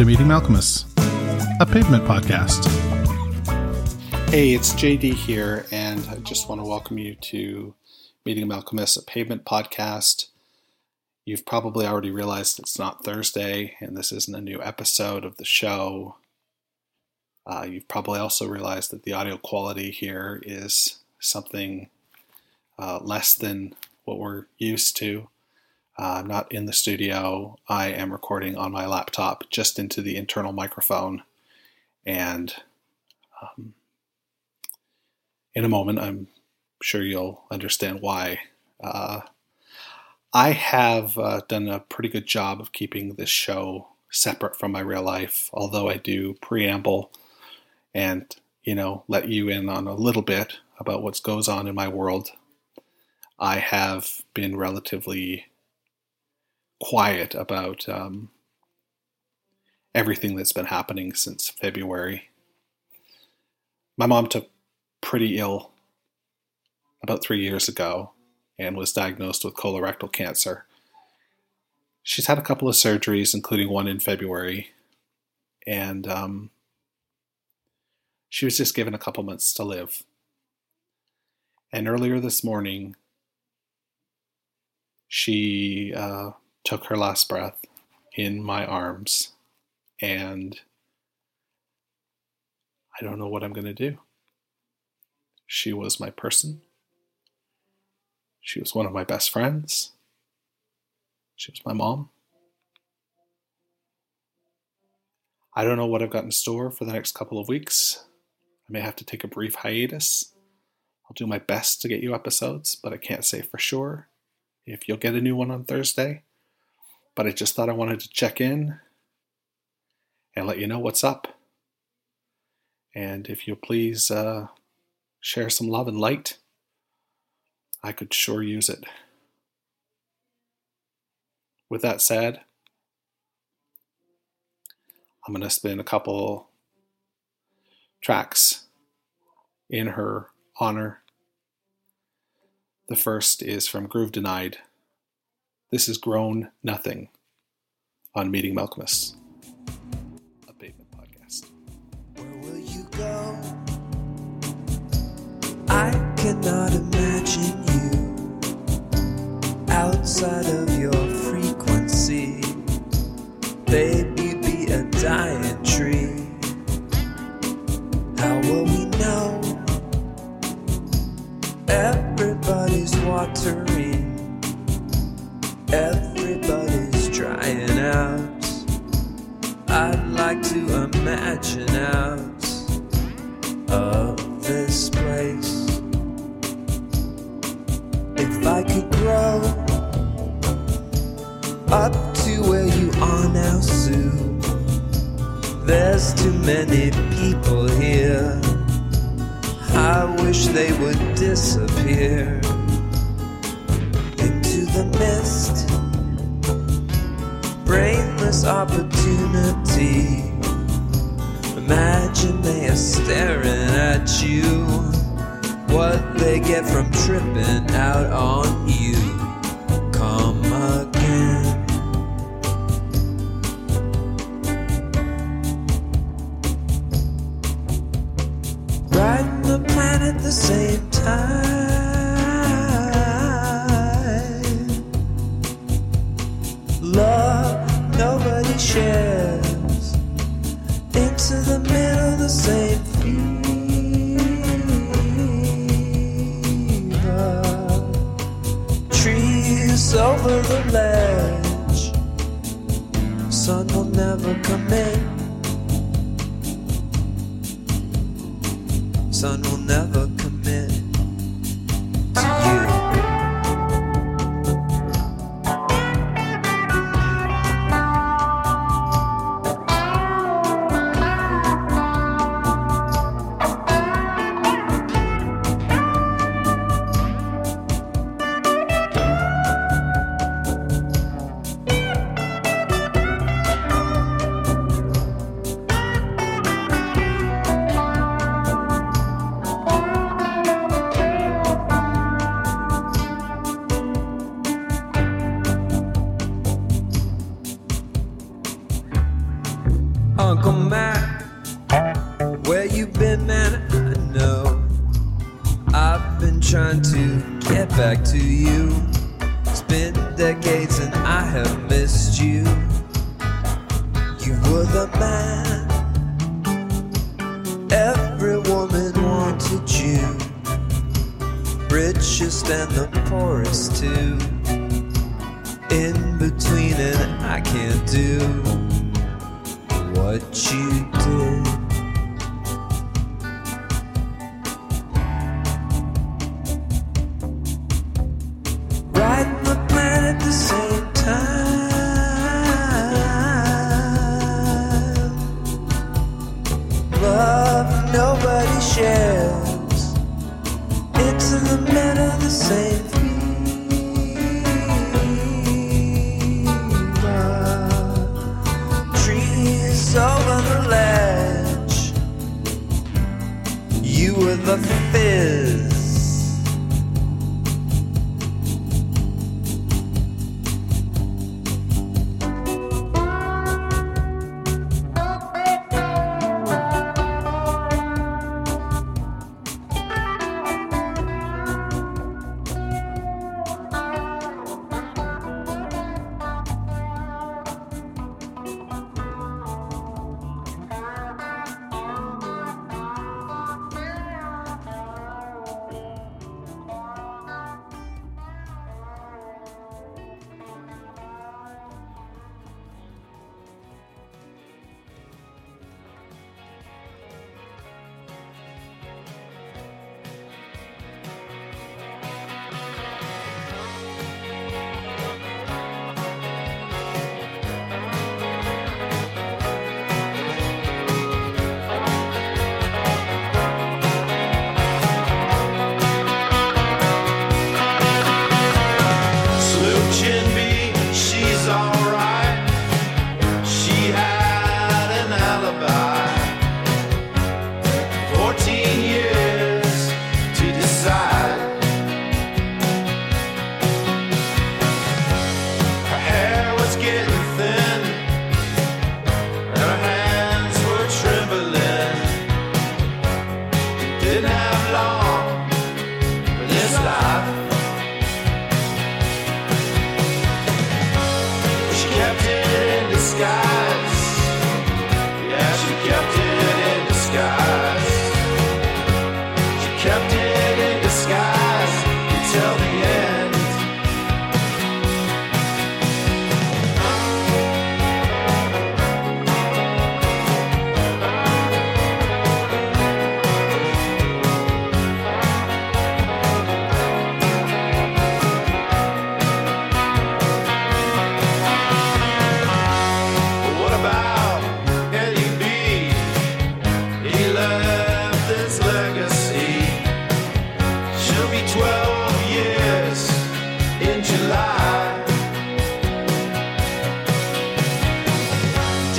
To Meeting Malkmus, a pavement podcast. Hey, it's JD here, and I just want to welcome you to Meeting Malkmus, a pavement podcast. You've probably already realized it's not Thursday, and this isn't a new episode of the show. Uh, you've probably also realized that the audio quality here is something uh, less than what we're used to. Uh, I'm not in the studio. I am recording on my laptop just into the internal microphone. And um, in a moment, I'm sure you'll understand why. Uh, I have uh, done a pretty good job of keeping this show separate from my real life, although I do preamble and, you know, let you in on a little bit about what goes on in my world. I have been relatively quiet about um, everything that's been happening since February. My mom took pretty ill about three years ago and was diagnosed with colorectal cancer. She's had a couple of surgeries, including one in February, and um, she was just given a couple months to live. And earlier this morning, she uh, took her last breath in my arms, and I don't know what I'm going to do. She was my person. She was one of my best friends. She was my mom. I don't know what I've got in store for the next couple of weeks. I may have to take a brief hiatus. I'll do my best to get you episodes, but I can't say for sure if you'll get a new one on Thursday but I just thought I wanted to check in and let you know what's up. And if you'll please uh, share some love and light, I could sure use it. With that said, I'm going to spin a couple tracks in her honor. The first is from Groove Denied this is Grown Nothing on Meeting Malkmus, a pavement podcast. Where will you go? I cannot imagine you outside of your frequency. Baby, be a dying tree. How will we know? Everybody's watering imagine out of this place. If I could grow up to where you are now, Sue. There's too many people here. I wish they would disappear into the mist. Brainless opportunity. Imagine they are staring at you. What they get from tripping out on command. Sun will never. I can't do what you did. You were the fizz.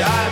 Yeah.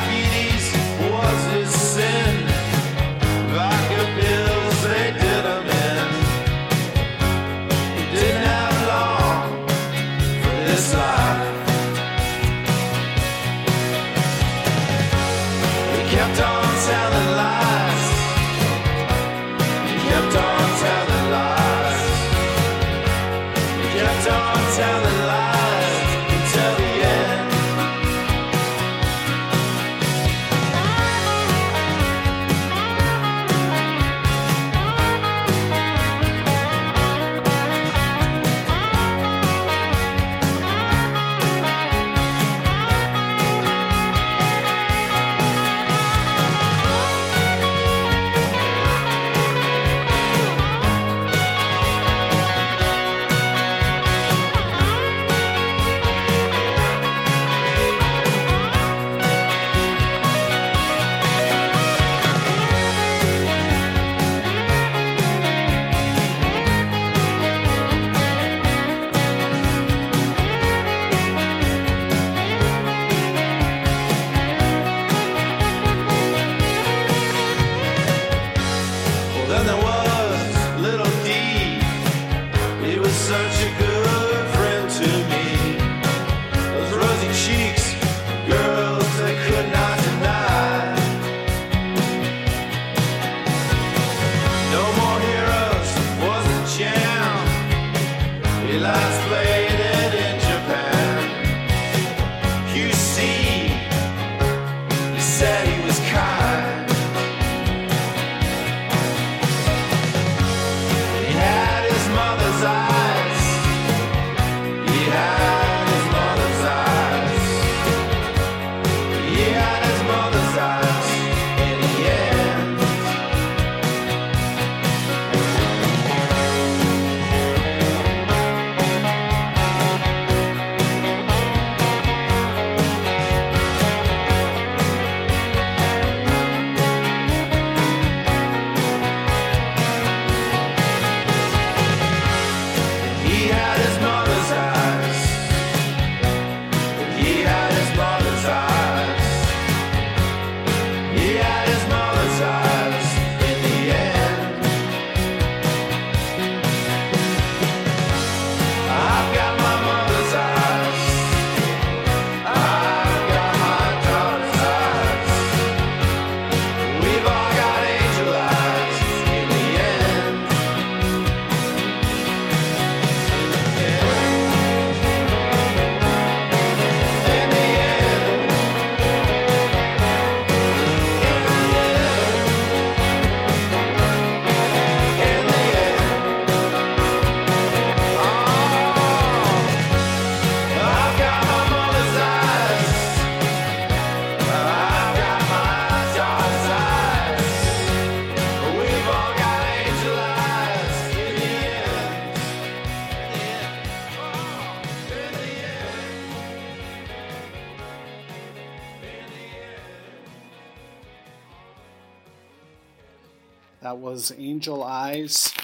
That was Angel Eyes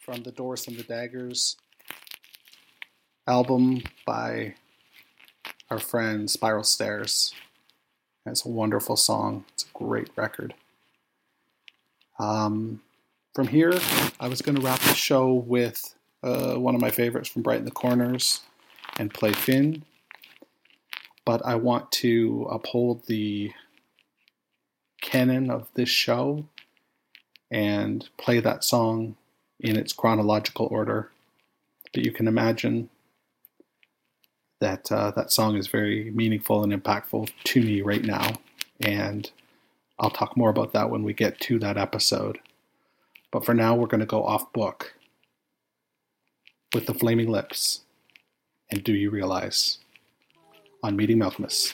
from the Doris and the Daggers album by our friend Spiral Stairs. It's a wonderful song. It's a great record. Um, from here, I was going to wrap the show with uh, one of my favorites from Brighten the Corners and play Fin. But I want to uphold the canon of this show and play that song in its chronological order. But you can imagine that uh, that song is very meaningful and impactful to me right now. And I'll talk more about that when we get to that episode. But for now, we're going to go off book with the Flaming Lips and Do You Realize on Meeting Malkmus,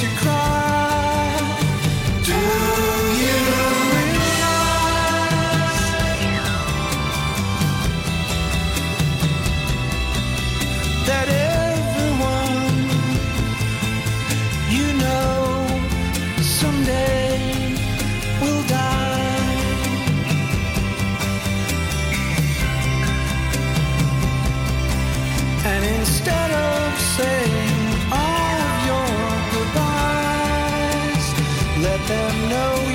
you cry? them know.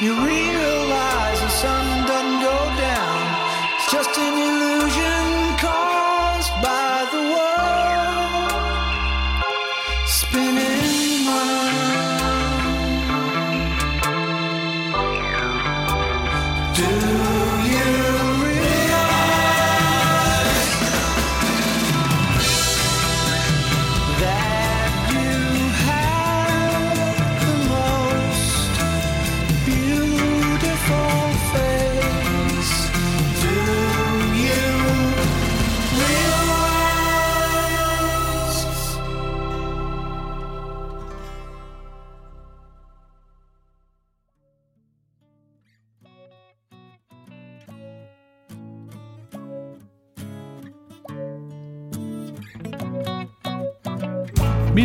You read.